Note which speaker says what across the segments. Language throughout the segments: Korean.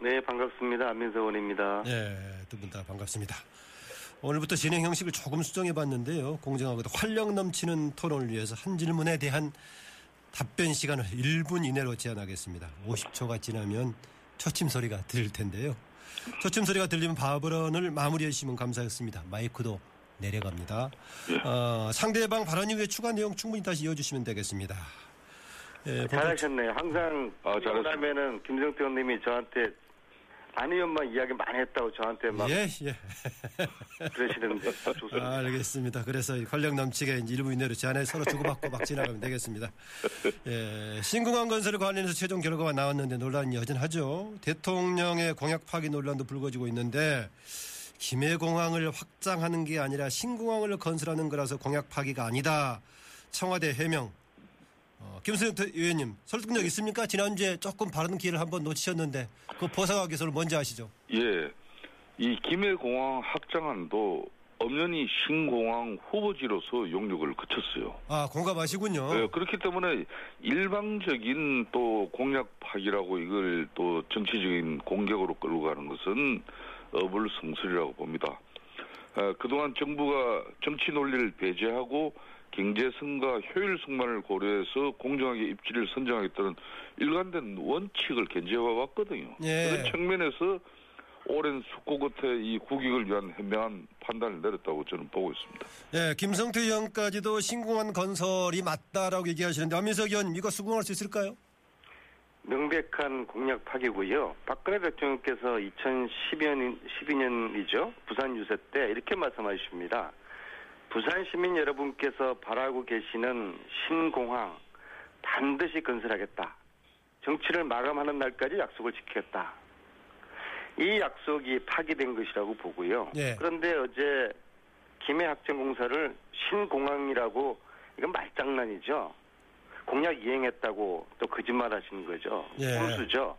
Speaker 1: 네, 반갑습니다. 안민석 의원입니다.
Speaker 2: 네, 두 분 다 반갑습니다. 오늘부터 진행 형식을 조금 수정해 봤는데요. 공정하고도 활력 넘치는 토론을 위해서 한 질문에 대한 답변 시간을 1분 이내로 제한하겠습니다. 50초가 지나면 초침 소리가 들릴 텐데요. 초침 소리가 들리면 발언을 마무리해 주시면 감사하겠습니다. 마이크도 내려갑니다. 어, 상대방 발언 이후에 추가 내용 충분히 다시 이어주시면 되겠습니다. 예,
Speaker 1: 잘하셨네요. 항상
Speaker 3: 아, 잘하셨습니다.
Speaker 1: 그러면은 김성태 의원님이 저한테 안 의원만 이야기 많이 했다고 저한테 막
Speaker 2: 예, 예.
Speaker 1: 그러시는데 좋습니다.
Speaker 2: 아, 알겠습니다. 그래서 이 활력 넘치게 일부 이내로 제안에 서로 주고받고 막 지나가면 되겠습니다. 예, 신공항 건설을 관련해서 최종 결과가 나왔는데 논란이 여전하죠. 대통령의 공약 파기 논란도 불거지고 있는데 김해공항을 확장하는 게 아니라 신공항을 건설하는 거라서 공약 파기가 아니다. 청와대 해명. 어, 김수영 의원님 설득력 있습니까? 지난주에 조금 발언 기회를 한번 놓치셨는데 그 보상하기 위해서는 뭔지 아시죠?
Speaker 3: 예, 이 김해공항 확장안도 엄연히 신공항 후보지로서 용역을 거쳤어요.
Speaker 2: 아 공감하시군요.
Speaker 3: 예, 그렇기 때문에 일방적인 또 공약 파기라고 이걸 또 정치적인 공격으로 끌고 가는 것은 어불성설이라고 봅니다. 아, 그동안 정부가 정치 논리를 배제하고 경제성과 효율성만을 고려해서 공정하게 입지를 선정하겠다는 일관된 원칙을 견지해 왔거든요.
Speaker 2: 예.
Speaker 3: 그런 측면에서 오랜 숙고 끝에 이 국익을 위한 현명한 판단을 내렸다고 저는 보고 있습니다.
Speaker 2: 예, 김성태 의원까지도 신공항 건설이 맞다라고 얘기하시는데 안민석 의원 이거 수긍할 수 있을까요?
Speaker 1: 명백한 공약 파기고요. 박근혜 대통령께서 2012년 12년이죠. 부산 유세 때 이렇게 말씀하십니다. 부산 시민 여러분께서 바라고 계시는 신공항 반드시 건설하겠다. 정치를 마감하는 날까지 약속을 지키겠다. 이 약속이 파기된 것이라고 보고요.
Speaker 2: 예.
Speaker 1: 그런데 어제 김해 학생공사를 신공항이라고 이건 말장난이죠. 공약 이행했다고 또 거짓말 하시는 거죠.
Speaker 2: 예.
Speaker 1: 혼수죠.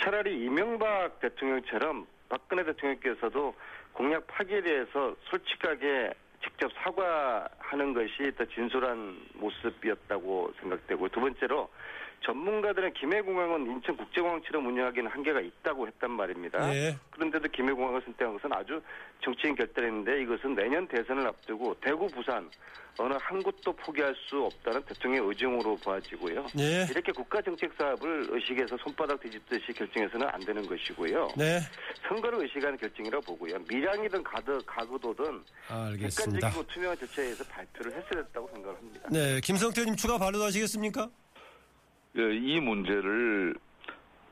Speaker 1: 차라리 이명박 대통령처럼 박근혜 대통령께서도 공약 파기에 대해서 솔직하게 직접 사과하는 것이 더 진솔한 모습이었다고 생각되고 두 번째로 전문가들은 김해공항은 인천국제공항처럼 운영하기는 한계가 있다고 했단 말입니다.
Speaker 2: 예.
Speaker 1: 그런데도 김해공항을 선택한 것은 아주 정치인 결단인데 이것은 내년 대선을 앞두고 대구, 부산 어느 한 곳도 포기할 수 없다는 대통령의 의정으로 보아지고요.
Speaker 2: 예.
Speaker 1: 이렇게 국가 정책 사업을 의식해서 손바닥 뒤집듯이 결정해서는 안 되는 것이고요.
Speaker 2: 네,
Speaker 1: 선거를 의식하는 결정이라 보고요. 밀양이든 가드, 가구도든
Speaker 2: 알겠습니다.
Speaker 1: 객관적이고 투명한 절차에 의해서 발표를 했어야 됐다고 생각을 합니다.
Speaker 2: 네, 김성태 의원님 추가 발언하시겠습니까?
Speaker 3: 예, 이 문제를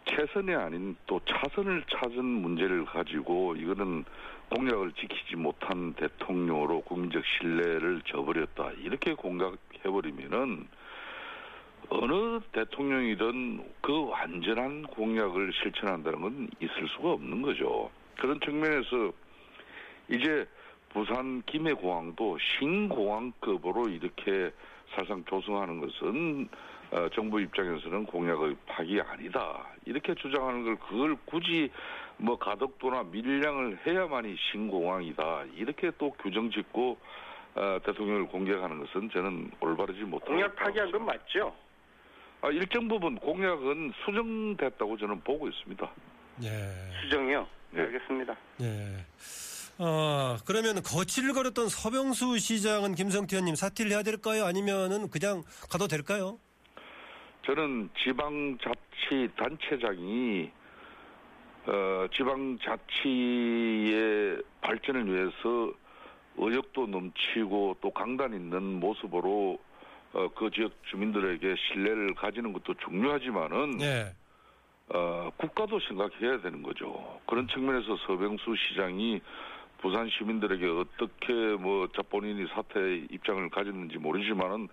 Speaker 3: 최선이 아닌 또 차선을 찾은 문제를 가지고 이거는 공약을 지키지 못한 대통령으로 국민적 신뢰를 저버렸다. 이렇게 공격해버리면은 어느 대통령이든 그 완전한 공약을 실천한다는 건 있을 수가 없는 거죠. 그런 측면에서 이제 부산 김해공항도 신공항급으로 이렇게 사실상 조성하는 것은 어, 정부 입장에서는 공약의 파기 아니다. 이렇게 주장하는 걸 그걸 굳이 뭐 가덕도나 밀량을 해야만이 신공항이다. 이렇게 또 규정 짓고 어, 대통령을 공격하는 것은 저는 올바르지 못하다.
Speaker 1: 공약 파기한 건 맞죠?
Speaker 3: 아, 일정 부분 공약은 수정됐다고 저는 보고 있습니다.
Speaker 2: 예,
Speaker 1: 수정이요.
Speaker 3: 네.
Speaker 1: 알겠습니다.
Speaker 2: 예. 어, 그러면 거취를 걸었던 서병수 시장은 김성태 의원님 사퇴를 해야 될까요? 아니면은 그냥 가도 될까요?
Speaker 3: 저는 지방자치단체장이 어, 지방자치의 발전을 위해서 의욕도 넘치고 또 강단 있는 모습으로 어, 그 지역 주민들에게 신뢰를 가지는 것도 중요하지만은
Speaker 2: 예,
Speaker 3: 어, 국가도 생각해야 되는 거죠. 그런 측면에서 서병수 시장이 부산 시민들에게 어떻게 뭐 자- 본인이 사퇴 입장을 가졌는지 모르지만은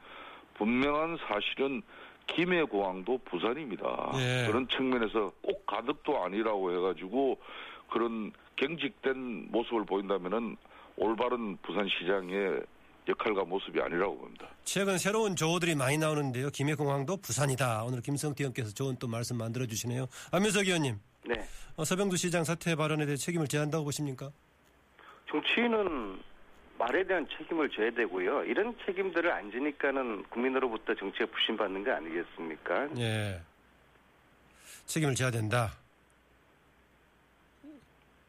Speaker 3: 분명한 사실은 김해 공항도 부산입니다.
Speaker 2: 예.
Speaker 3: 그런 측면에서 꼭 가덕도 아니라고 해가지고 그런 경직된 모습을 보인다면은 올바른 부산시장의 역할과 모습이 아니라고 봅니다.
Speaker 2: 최근 새로운 조어들이 많이 나오는데요. 김해공항도 부산이다. 오늘 김성태 의원께서 좋은 또 말씀 만들어 주시네요. 안민석 의원님,
Speaker 1: 네.
Speaker 2: 어, 서병두 시장 사퇴 발언에 대해 책임을 져야 한다고 보십니까?
Speaker 1: 정치인은 말에 대한 책임을 져야 되고요. 이런 책임들을 안 지니까는 국민으로부터 정치에 부심받는 거 아니겠습니까?
Speaker 2: 예. 책임을 져야 된다.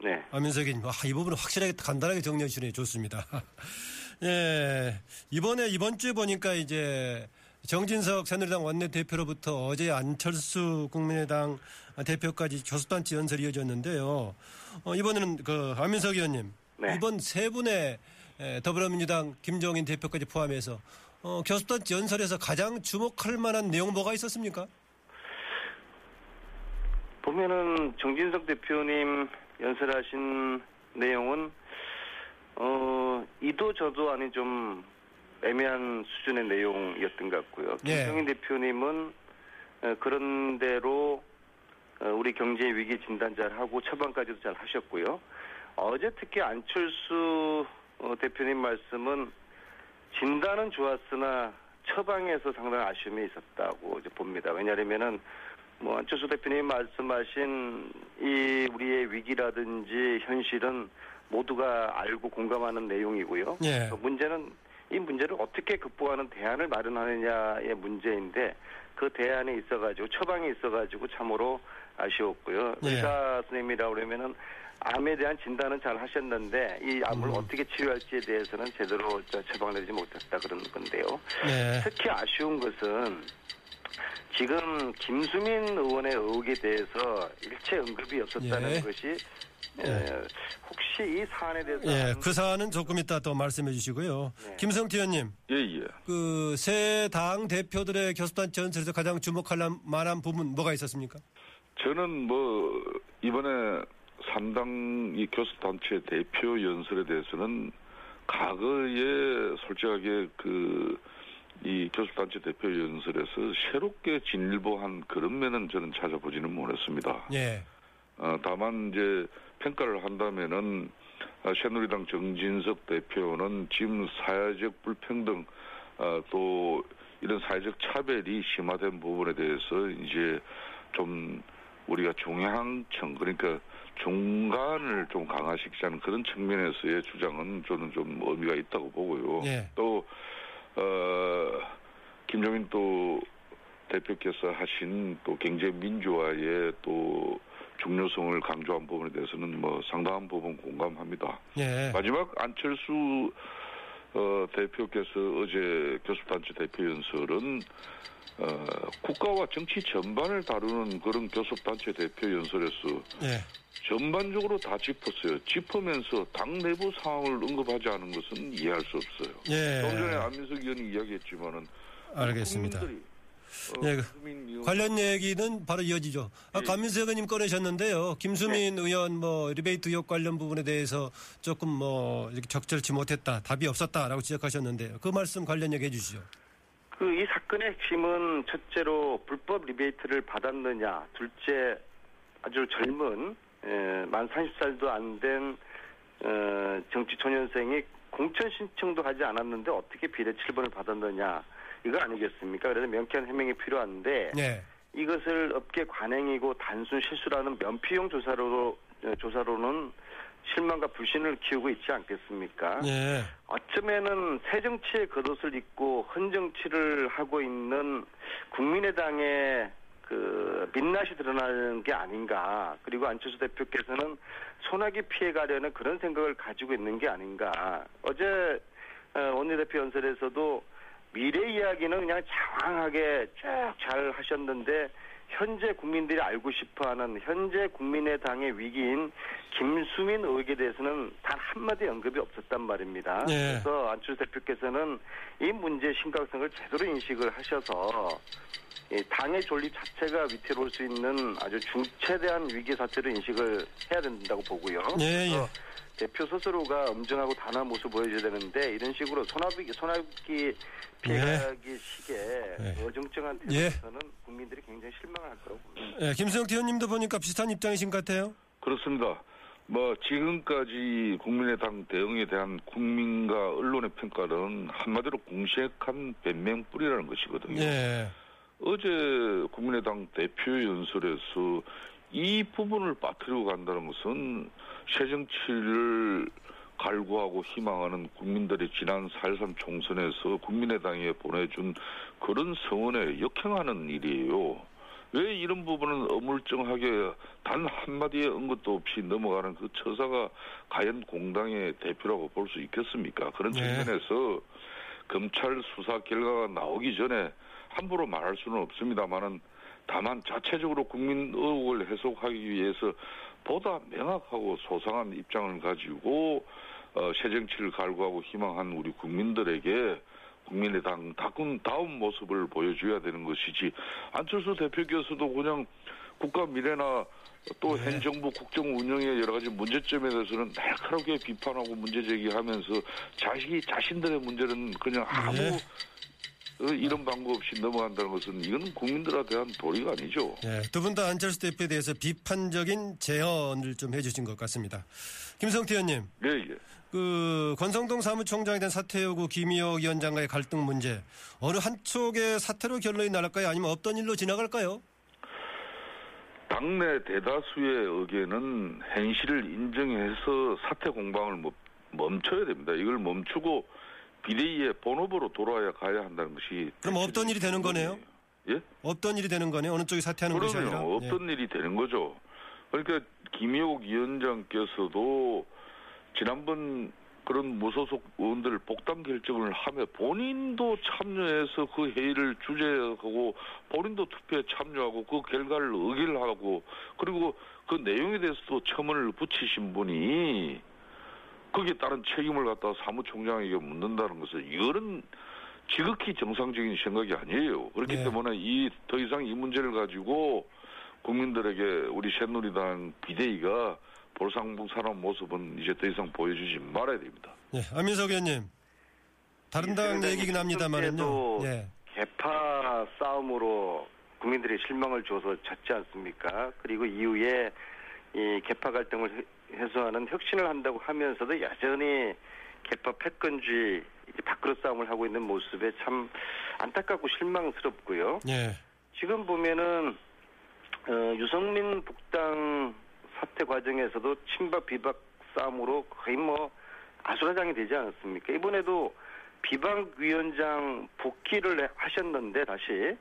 Speaker 1: 네.
Speaker 2: 안민석 의원님, 아, 이 부분은 확실하게 간단하게 정리해 주시네 좋습니다. 예. 이번에 이번 주에 보니까 이제 정진석 새누리당 원내대표로부터 어제 안철수 국민의당 대표까지 교섭단체 연설이 이어졌는데요. 어, 이번에는 그 안민석 의원님
Speaker 1: 네.
Speaker 2: 이번 세 분의 에, 더불어민주당 김종인 대표까지 포함해서 어, 교섭단체 연설에서 가장 주목할 만한 내용 뭐가 있었습니까?
Speaker 1: 보면은 정진석 대표님 연설하신 내용은 어 이도 저도 아닌 좀 애매한 수준의 내용이었던 것 같고요.
Speaker 2: 예.
Speaker 1: 김정인 대표님은 어, 그런 대로 어, 우리 경제 위기 진단 잘 하고 처방까지도 잘 하셨고요. 어제 특히 안철수 어, 대표님 말씀은 진단은 좋았으나 처방에서 상당한 아쉬움이 있었다고 이제 봅니다. 왜냐하면은 뭐 안철수 대표님 말씀하신 이 우리의 위기라든지 현실은 모두가 알고 공감하는 내용이고요.
Speaker 2: 예.
Speaker 1: 그 문제는 이 문제를 어떻게 극복하는 대안을 마련하느냐의 문제인데 그 대안에 있어가지고 처방에 있어가지고 참으로 아쉬웠고요.
Speaker 2: 예.
Speaker 1: 의사 선생님이라 그러면은 암에 대한 진단은 잘 하셨는데 이 암을
Speaker 2: 음.
Speaker 1: 어떻게 치료할지에 대해서는 제대로 저 처방내지 못했다 그런 건데요.
Speaker 2: 네.
Speaker 1: 특히 아쉬운 것은 지금 김수민 의원의 의혹에 대해서 일체 언급이 없었다는
Speaker 2: 예.
Speaker 1: 것이 에,
Speaker 2: 예.
Speaker 1: 혹시 이 사안에 대해서
Speaker 2: 예, 그 사안은 조금 이따 또 말씀해 주시고요.
Speaker 1: 네.
Speaker 2: 김성태 의원님,
Speaker 3: 예, 예.
Speaker 2: 그 새 당 대표들의 교섭단체 연설에서 가장 주목할 만한 부분 뭐가 있었습니까?
Speaker 3: 저는 뭐 이번에 삼당 이 교섭단체 대표 연설에 대해서는 과거에 솔직하게 그 이 교섭단체 대표 연설에서 새롭게 진일보한 그런 면은 저는 찾아보지는 못했습니다.
Speaker 2: 예,
Speaker 3: 어, 다만 이제 평가를 한다면은 어, 새누리당 정진석 대표는 지금 사회적 불평등 어, 또 이런 사회적 차별이 심화된 부분에 대해서 이제 좀 우리가 중앙청 그러니까 중간을 좀 강화시키자는 그런 측면에서의 주장은 저는 좀 의미가 있다고 보고요.
Speaker 2: 예.
Speaker 3: 또 어, 김종인 또 대표께서 하신 또 경제 민주화의 또 중요성을 강조한 부분에 대해서는 뭐 상당한 부분 공감합니다.
Speaker 2: 예,
Speaker 3: 마지막 안철수 어, 대표께서 어제 교섭단체 대표 연설은 어, 국가와 정치 전반을 다루는 그런 교섭단체 대표 연설에서
Speaker 2: 예,
Speaker 3: 전반적으로 다 짚었어요. 짚으면서 당 내부 상황을 언급하지 않은 것은 이해할 수 없어요.
Speaker 2: 예.
Speaker 3: 좀 전에 안민석 의원이 이야기했지만은
Speaker 2: 알겠습니다.
Speaker 3: 어,
Speaker 2: 예, 그 관련 얘기는 바로 이어지죠. 아까
Speaker 3: 예.
Speaker 2: 안민석 의원님 꺼내셨는데요. 김수민
Speaker 3: 네.
Speaker 2: 의원 뭐 리베이트 의혹 관련 부분에 대해서 조금 뭐 이렇게 적절치 못했다, 답이 없었다라고 지적하셨는데요. 그 말씀 관련 얘기해 주시죠.
Speaker 1: 그 이 사건의 핵심은 첫째로 불법 리베이트를 받았느냐, 둘째 아주 젊은 에, 만 30살도 안된 어, 정치 초년생이 공천 신청도 하지 않았는데 어떻게 비례 7번을 받았느냐 이거 아니겠습니까? 그래서 명쾌한 해명이 필요한데
Speaker 2: 예,
Speaker 1: 이것을 업계 관행이고 단순 실수라는 면피용 조사로 어, 조사로는 실망과 불신을 키우고 있지 않겠습니까?
Speaker 2: 예,
Speaker 1: 어쩌면은 새 정치의 겉옷을 입고 헌 정치를 하고 있는 국민의당의 그 민낯이 드러나는 게 아닌가. 그리고 안철수 대표께서는 소나기 피해 가려는 그런 생각을 가지고 있는 게 아닌가. 어제 어, 원내대표 연설에서도 미래 이야기는 그냥 장황하게 쭉 잘 하셨는데 현재 국민들이 알고 싶어하는 현재 국민의당의 위기인 김수민 의혹에 대해서는 단 한마디 언급이 없었단 말입니다.
Speaker 2: 예.
Speaker 1: 그래서 안철수 대표께서는 이 문제의 심각성을 제대로 인식을 하셔서 이 당의 존립 자체가 위태로울 수 있는 아주 중체대한 위기 사태로 인식을 해야 된다고 보고요.
Speaker 2: 예, 예.
Speaker 1: 대표 스스로가 엄정하고 단호한 모습 보여줘야 되는데 이런 식으로 소나기 소나기 피해가기 식의
Speaker 2: 네.
Speaker 1: 어정쩡한
Speaker 2: 예.
Speaker 1: 태도에서는 국민들이 굉장히 실망할 거라고 봅니다.
Speaker 2: 예, 김수영 의원님도 보니까 비슷한 입장이신 것 같아요.
Speaker 3: 그렇습니다. 뭐 지금까지 국민의당 대응에 대한 국민과 언론의 평가는 한마디로 공색한 변명뿐이라는 것이거든요.
Speaker 2: 예.
Speaker 3: 어제 국민의당 대표 연설에서 이 부분을 빠뜨리고 간다는 것은 새정치를 갈구하고 희망하는 국민들의 지난 4.13 총선에서 국민의당에 보내준 그런 성원에 역행하는 일이에요. 왜 이런 부분은 어물쩡하게 단 한마디의 언급도 없이 넘어가는 그 처사가 과연 공당의 대표라고 볼 수 있겠습니까? 그런
Speaker 2: 네.
Speaker 3: 측면에서 검찰 수사 결과가 나오기 전에 함부로 말할 수는 없습니다만은 다만 자체적으로 국민 의혹을 해소하기 위해서 보다 명확하고 소상한 입장을 가지고 어, 새 정치를 갈구하고 희망한 우리 국민들에게 국민의당 다운 다운 모습을 보여줘야 되는 것이지 안철수 대표께서도 그냥 국가 미래나 또현 정부 국정 운영의 여러 가지 문제점에 대해서는 날카롭게 비판하고 문제 제기하면서 자식이 자신들의 문제는 그냥 아무
Speaker 2: 네.
Speaker 3: 어, 이런 방법 없이 넘어간다는 것은 이거는 국민들에 대한 도리가 아니죠.
Speaker 2: 예, 두분 다 안철수 대표에 대해서 비판적인 제언을 좀 해주신 것 같습니다. 김성태 의원님,
Speaker 3: 예, 예.
Speaker 2: 그 권성동 사무총장에 대한 사퇴 요구 김희혁 위원장과의 갈등 문제 어느 한쪽의 사퇴로 결론이 날까요? 아니면 없던 일로 지나갈까요?
Speaker 3: 당내 대다수의 의견은 현실을 인정해서 사퇴 공방을 멈- 멈춰야 됩니다. 이걸 멈추고 비대위의 본업으로 돌아야 가야 한다는 것이
Speaker 2: 그럼 없던 일이 되는 거네요?
Speaker 3: 예?
Speaker 2: 없던 일이 되는 거네요. 어느 쪽이 사퇴하는 것이 아니라.
Speaker 3: 없던 일이 되는 거죠. 그러니까 김효욱 위원장께서도 지난번 그런 무소속 의원들 복당 결정을 하며 본인도 참여해서 그 회의를 주재하고 본인도 투표에 참여하고 그 결과를 의결하고 그리고 그 내용에 대해서도 첨언을 붙이신 분이 거기에 따른 책임을 갖다 사무총장에게 묻는다는 것은 이거는 지극히 정상적인 생각이 아니에요. 그렇기
Speaker 2: 네.
Speaker 3: 때문에 이 더 이상 이 문제를 가지고 국민들에게 우리 새누리당 비대위가 볼상봉사한 모습은 이제 더 이상 보여주지 말아야 됩니다.
Speaker 2: 예, 안민석 의원님. 다른 당 얘기긴 합니다만은요. 예.
Speaker 1: 개파 싸움으로 국민들이 실망을 줘서 졌지 않습니까? 그리고 이후에 이 개파 갈등을 해- 해소하는 혁신을 한다고 하면서도 여전히 개파 패권주의 밖으로 싸움을 하고 있는 모습에 참 안타깝고 실망스럽고요.
Speaker 2: 예.
Speaker 1: 지금 보면은 어, 유성민 북당 사태 과정에서도 친박 비박 싸움으로 거의 뭐 아수라장이 되지 않았습니까? 이번에도 비박위원장 복귀를 해- 하셨는데 다시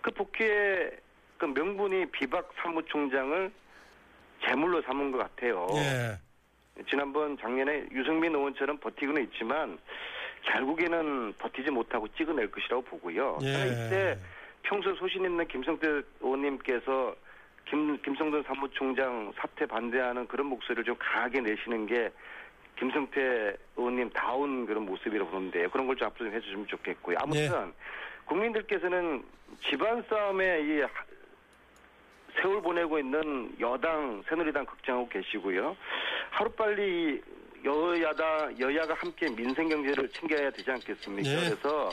Speaker 1: 그 복귀의 그 명분이 비박 사무총장을 제물로 삼은 것 같아요.
Speaker 2: 예.
Speaker 1: 지난번 작년에 유승민 의원처럼 버티고는 있지만 결국에는 버티지 못하고 찍어낼 것이라고 보고요.
Speaker 2: 예.
Speaker 1: 이때 평소 소신 있는 김성태 의원님께서 김, 김성돈 사무총장 사퇴 반대하는 그런 목소리를 좀 강하게 내시는 게 김성태 의원님 다운 그런 모습이라고 보는데 그런 걸 좀 앞으로 좀 해주시면 좋겠고요. 아무튼 국민들께서는 집안 싸움에 이 하- 세월 보내고 있는 여당 새누리당 걱정하고 계시고요. 하루빨리 여야다 여야가 함께 민생 경제를 챙겨야 되지 않겠습니까?
Speaker 2: 네.
Speaker 1: 그래서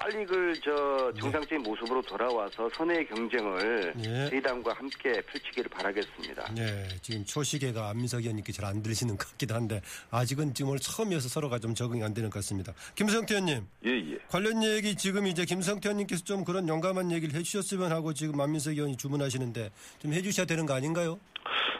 Speaker 1: 빨리 그저 정상적인 모습으로 돌아와서 선의 경쟁을
Speaker 2: 네.
Speaker 1: 저희 당과 함께 펼치기를 바라겠습니다.
Speaker 2: 예, 지금 초시계가 안민석 의원님께 잘 안 들리시는 것 같기도 한데 아직은 지금 오늘 처음이어서 서로가 좀 적응이 안 되는 것 같습니다. 김성태 의원님
Speaker 3: 예, 예.
Speaker 2: 관련 얘기 지금 이제 김성태 의원님께서 좀 그런 용감한 얘기를 해주셨으면 하고 지금 안민석 의원이 주문하시는데 좀 해주셔야 되는 거 아닌가요?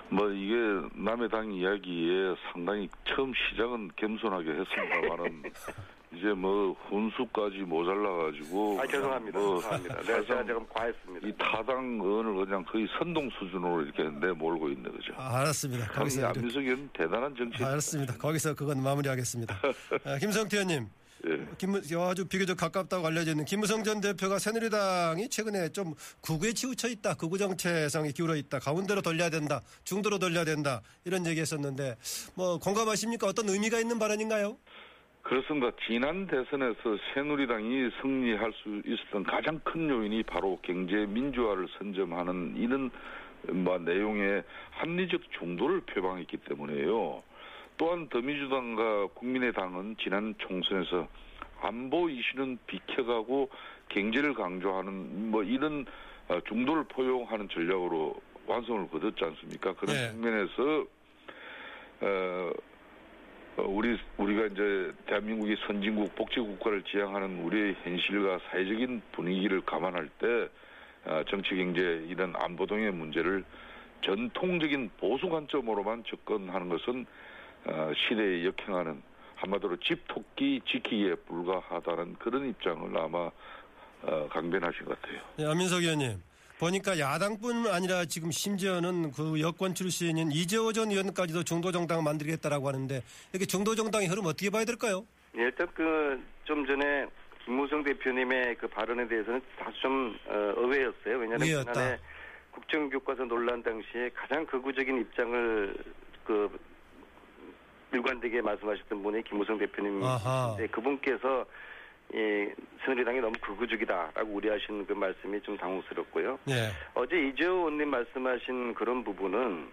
Speaker 3: 뭐 이게 남의 당 이야기에 상당히 처음 시작은 겸손하게 했습니다만은 이제 뭐 훈수까지 모자라 가지고
Speaker 1: 아 죄송합니다.
Speaker 3: 뭐
Speaker 1: 죄송합니다. 네, 제가 조금 과했습니다.
Speaker 3: 이 타당 의원을 그냥 거의 선동 수준으로 이렇게 내몰고 있는 거죠.
Speaker 2: 아, 알았습니다.
Speaker 3: 참
Speaker 2: 거기서
Speaker 3: 안민석 의원은 대단한 정치.
Speaker 2: 아, 알았습니다. 거기서 그건 마무리하겠습니다. 아, 김성태 의원님.
Speaker 3: 예.
Speaker 2: 김, 아주 비교적 가깝다고 알려져 있는 김무성 전 대표가 새누리당이 최근에 좀 극우에 치우쳐 있다. 극우 정체성이 기울어 있다. 가운데로 돌려야 된다. 중도로 돌려야 된다. 이런 얘기 했었는데 뭐 공감하십니까? 어떤 의미가 있는 발언인가요?
Speaker 3: 그렇습니다. 지난 대선에서 새누리당이 승리할 수 있었던 가장 큰 요인이 바로 경제 민주화를 선점하는 이런 뭐 내용의 합리적 중도를 표방했기 때문에요. 또한 더민주당과 국민의당은 지난 총선에서 안보 이슈는 비켜가고 경제를 강조하는 뭐 이런 어, 중도를 포용하는 전략으로 완성을 거뒀지 않습니까? 그런
Speaker 2: 네.
Speaker 3: 측면에서 어, 어, 우리 우리가 이제 대한민국이 선진국 복지 국가를 지향하는 우리의 현실과 사회적인 분위기를 감안할 때 어, 정치 경제 이런 안보동의 문제를 전통적인 보수 관점으로만 접근하는 것은 어, 시대에 역행하는 한마디로 집토끼 지키기에 불과하다는 그런 입장을 아마 어, 강변하신 것 같아요.
Speaker 2: 네, 안민석 의원님. 보니까 야당뿐 아니라 지금 심지어는 그 여권 출신인 이재호 전 의원까지도 중도 정당을 만들겠다라고 하는데 이렇게 중도 정당의 흐름 어떻게 봐야 될까요?
Speaker 1: 예, 일단 그 좀 전에 김무성 대표님의 그 발언에 대해서는 다소 좀 어, 의외였어요. 왜냐하면
Speaker 2: 의외였다.
Speaker 1: 지난해 국정교과서 논란 당시에 가장 극우적인 입장을 그 일관되게 말씀하셨던 분이 김무성. 대표님인데 그분께서 이 새누리당이 너무 극우적이다라고 우려하신 그 말씀이 좀 당혹스럽고요.
Speaker 2: 네.
Speaker 1: 어제 이재호 의원님 말씀하신 그런 부분은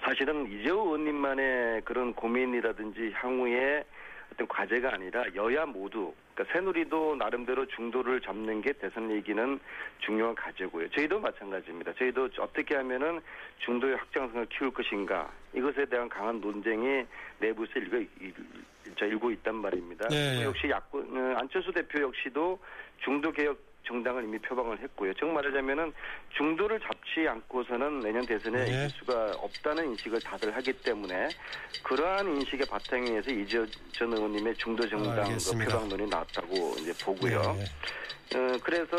Speaker 1: 사실은 이재호 의원님만의 그런 고민이라든지 향후의 어떤 과제가 아니라 여야 모두 그러니까 새누리도 나름대로 중도를 잡는 게 대선 얘기는 중요한 과제고요. 저희도 마찬가지입니다. 저희도 어떻게 하면은 중도의 확장성을 키울 것인가 이것에 대한 강한 논쟁이 내부에서 일고, 일- 저 일고 있단 말입니다.
Speaker 2: 네, 네.
Speaker 1: 역시 야권 어, 안철수 대표 역시도 중도 개혁 정당을 이미 표방을 했고요. 즉 말하자면은 중도를 잡지 않고서는 내년 대선에
Speaker 2: 네.
Speaker 1: 이길 수가 없다는 인식을 다들 하기 때문에 그러한 인식의 바탕에 의해서 이재 전 의원님의 중도 정당 그
Speaker 2: 알겠습니다.
Speaker 1: 표방론이 나왔다고 이제 보고요.
Speaker 2: 네, 네.
Speaker 1: 어, 그래서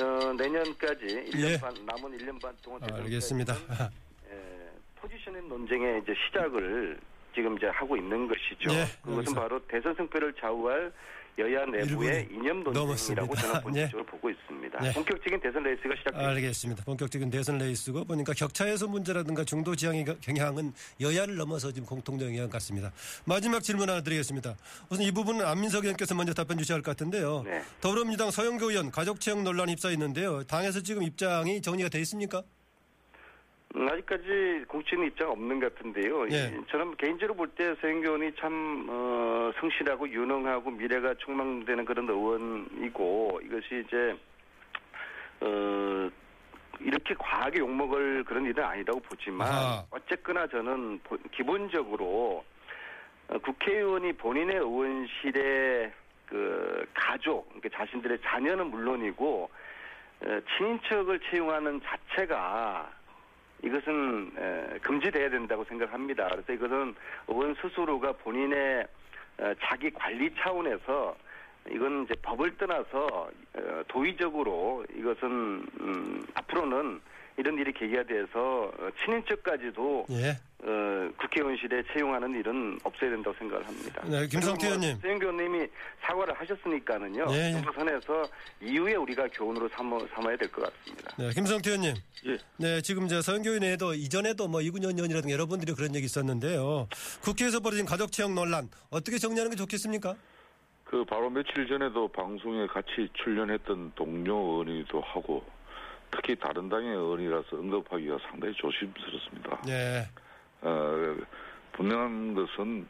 Speaker 1: 어, 내년까지 1년
Speaker 2: 예.
Speaker 1: 반 남은 1년 반 동안 대선까지는,
Speaker 2: 알겠습니다.
Speaker 1: 에, positioning 논쟁의 이제 시작을 지금 이제 하고 있는 것이죠.
Speaker 2: 예,
Speaker 1: 그것은
Speaker 2: 여기서.
Speaker 1: 바로 대선 승패를 좌우할 여야 내부의 이념 논쟁이라고. 저는
Speaker 2: 예.
Speaker 1: 본질적으로 보고 있습니다.
Speaker 2: 예.
Speaker 1: 본격적인 대선 레이스가 시작됩니다.
Speaker 2: 알겠습니다. 본격적인 대선 레이스고 보니까 격차 해소 문제라든가 중도 지향의 경향은 여야를 넘어서 지금 공통적 영향 같습니다. 마지막 질문 하나 드리겠습니다. 우선 이 부분은 안민석 의원께서 먼저 답변 주셔야 할 것 같은데요.
Speaker 1: 네.
Speaker 2: 더불어민주당 서영교 의원 가족채용 논란이 입사 있는데요. 당에서 지금 입장이 정리가 돼 있습니까?
Speaker 1: 음, 아직까지 공식적인 입장 없는 것 같은데요.
Speaker 2: 예.
Speaker 1: 이- 저는 개인적으로 볼 때 서영교 의원이 참 어, 성실하고 유능하고 미래가 촉망되는 그런 의원이고 이것이 이제 어, 이렇게 과하게 욕먹을 그런 일은 아니라고 보지만
Speaker 2: 아하.
Speaker 1: 어쨌거나 저는 보- 기본적으로 어, 국회의원이 본인의 의원실의 그 가족, 그러니까 자신들의 자녀는 물론이고 어, 친인척을 채용하는 자체가 이것은 에, 금지돼야 된다고 생각합니다. 그래서 이것은 의원 스스로가 본인의 어, 자기 관리 차원에서 이건 이제 법을 떠나서 어, 도의적으로 이것은 음, 앞으로는 이런 일이 계기가 돼서 어, 친인척까지도
Speaker 2: 예.
Speaker 1: 어, 국회의원실에 채용하는 일은 없어야 된다고 생각을 합니다.
Speaker 2: 네, 김성태 의원님.
Speaker 1: 서영교 의원님이 사과를 하셨으니까는요.
Speaker 2: 예, 예.
Speaker 1: 정도 선에서 이후에 우리가 교훈으로 삼아, 삼아야 될 것 같습니다.
Speaker 2: 네, 김성태 의원님.
Speaker 3: 예.
Speaker 2: 네, 지금 이제 서영교 의원에도 이전에도 뭐 이군현 의원이라든가 여러분들이 그런 얘기 있었는데요. 국회에서 벌어진 가족 채용 논란 어떻게 정리하는 게 좋겠습니까?
Speaker 3: 그 바로 며칠 전에도 방송에 같이 출연했던 동료 의원이기도 하고 특히 다른 당의 의원이라서 언급하기가 상당히 조심스럽습니다.
Speaker 2: 네.
Speaker 3: 어, 분명한 것은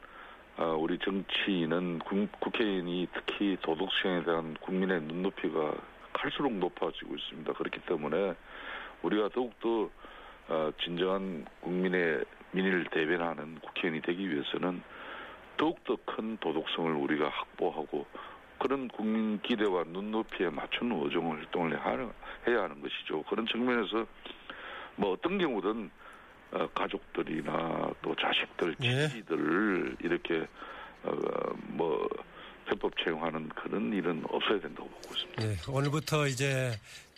Speaker 3: 어, 우리 정치인은 국, 국회의원이 특히 도덕성에 대한 국민의 눈높이가 갈수록 높아지고 있습니다. 그렇기 때문에 우리가 더욱더 어, 진정한 국민의 민의를 대변하는 국회의원이 되기 위해서는 더욱더 큰 도덕성을 우리가 확보하고 그런 국민 기대와 눈높이에 맞춘 의정 활동을 해야 하는 것이죠. 그런 측면에서 뭐 어떤 경우든 어, 가족들이나 또 자식들,
Speaker 2: 예.
Speaker 3: 지지들을 이렇게 어, 뭐 편법 채용하는 그런 일은 없어야 된다고 보고 있습니다.
Speaker 2: 네, 오늘부터 이제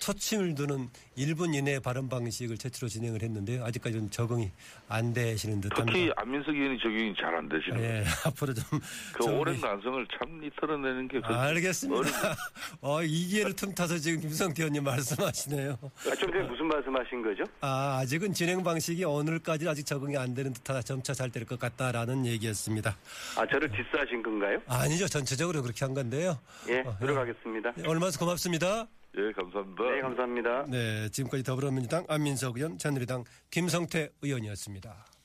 Speaker 2: 초침을 두는 1분 이내 발언 방식을 최초로 진행을 했는데요. 아직까지는 적응이 안 되시는 듯합니다.
Speaker 3: 특히 안민석 의원이 적용이 잘 안 되시는. 예,
Speaker 2: 앞으로
Speaker 3: 좀그
Speaker 2: 저기-
Speaker 3: 오랜 간성을 참 이털어내는 게 그렇게
Speaker 2: 알겠습니다. 어, 이 기회를 틈타서 지금 김성태 의원님 말씀하시네요.
Speaker 1: 아, 좀 전에 무슨 말씀하신 거죠?
Speaker 2: 아, 아직은 진행 방식이 오늘까지 아직 적응이 안 되는 듯하다. 점차 잘 될 것 같다라는 얘기였습니다.
Speaker 1: 아, 저를 디스하신 건가요?
Speaker 2: 아니죠. 전체적으로 그렇게 한 건데요.
Speaker 1: 예,
Speaker 2: 어,
Speaker 1: 들어가겠습니다.
Speaker 2: 네, 오늘 말씀 고맙습니다.
Speaker 3: 예, 감사합니다.
Speaker 1: 네, 감사합니다.
Speaker 2: 네, 지금까지 더불어민주당 안민석 의원, 새누리당 김성태 의원이었습니다.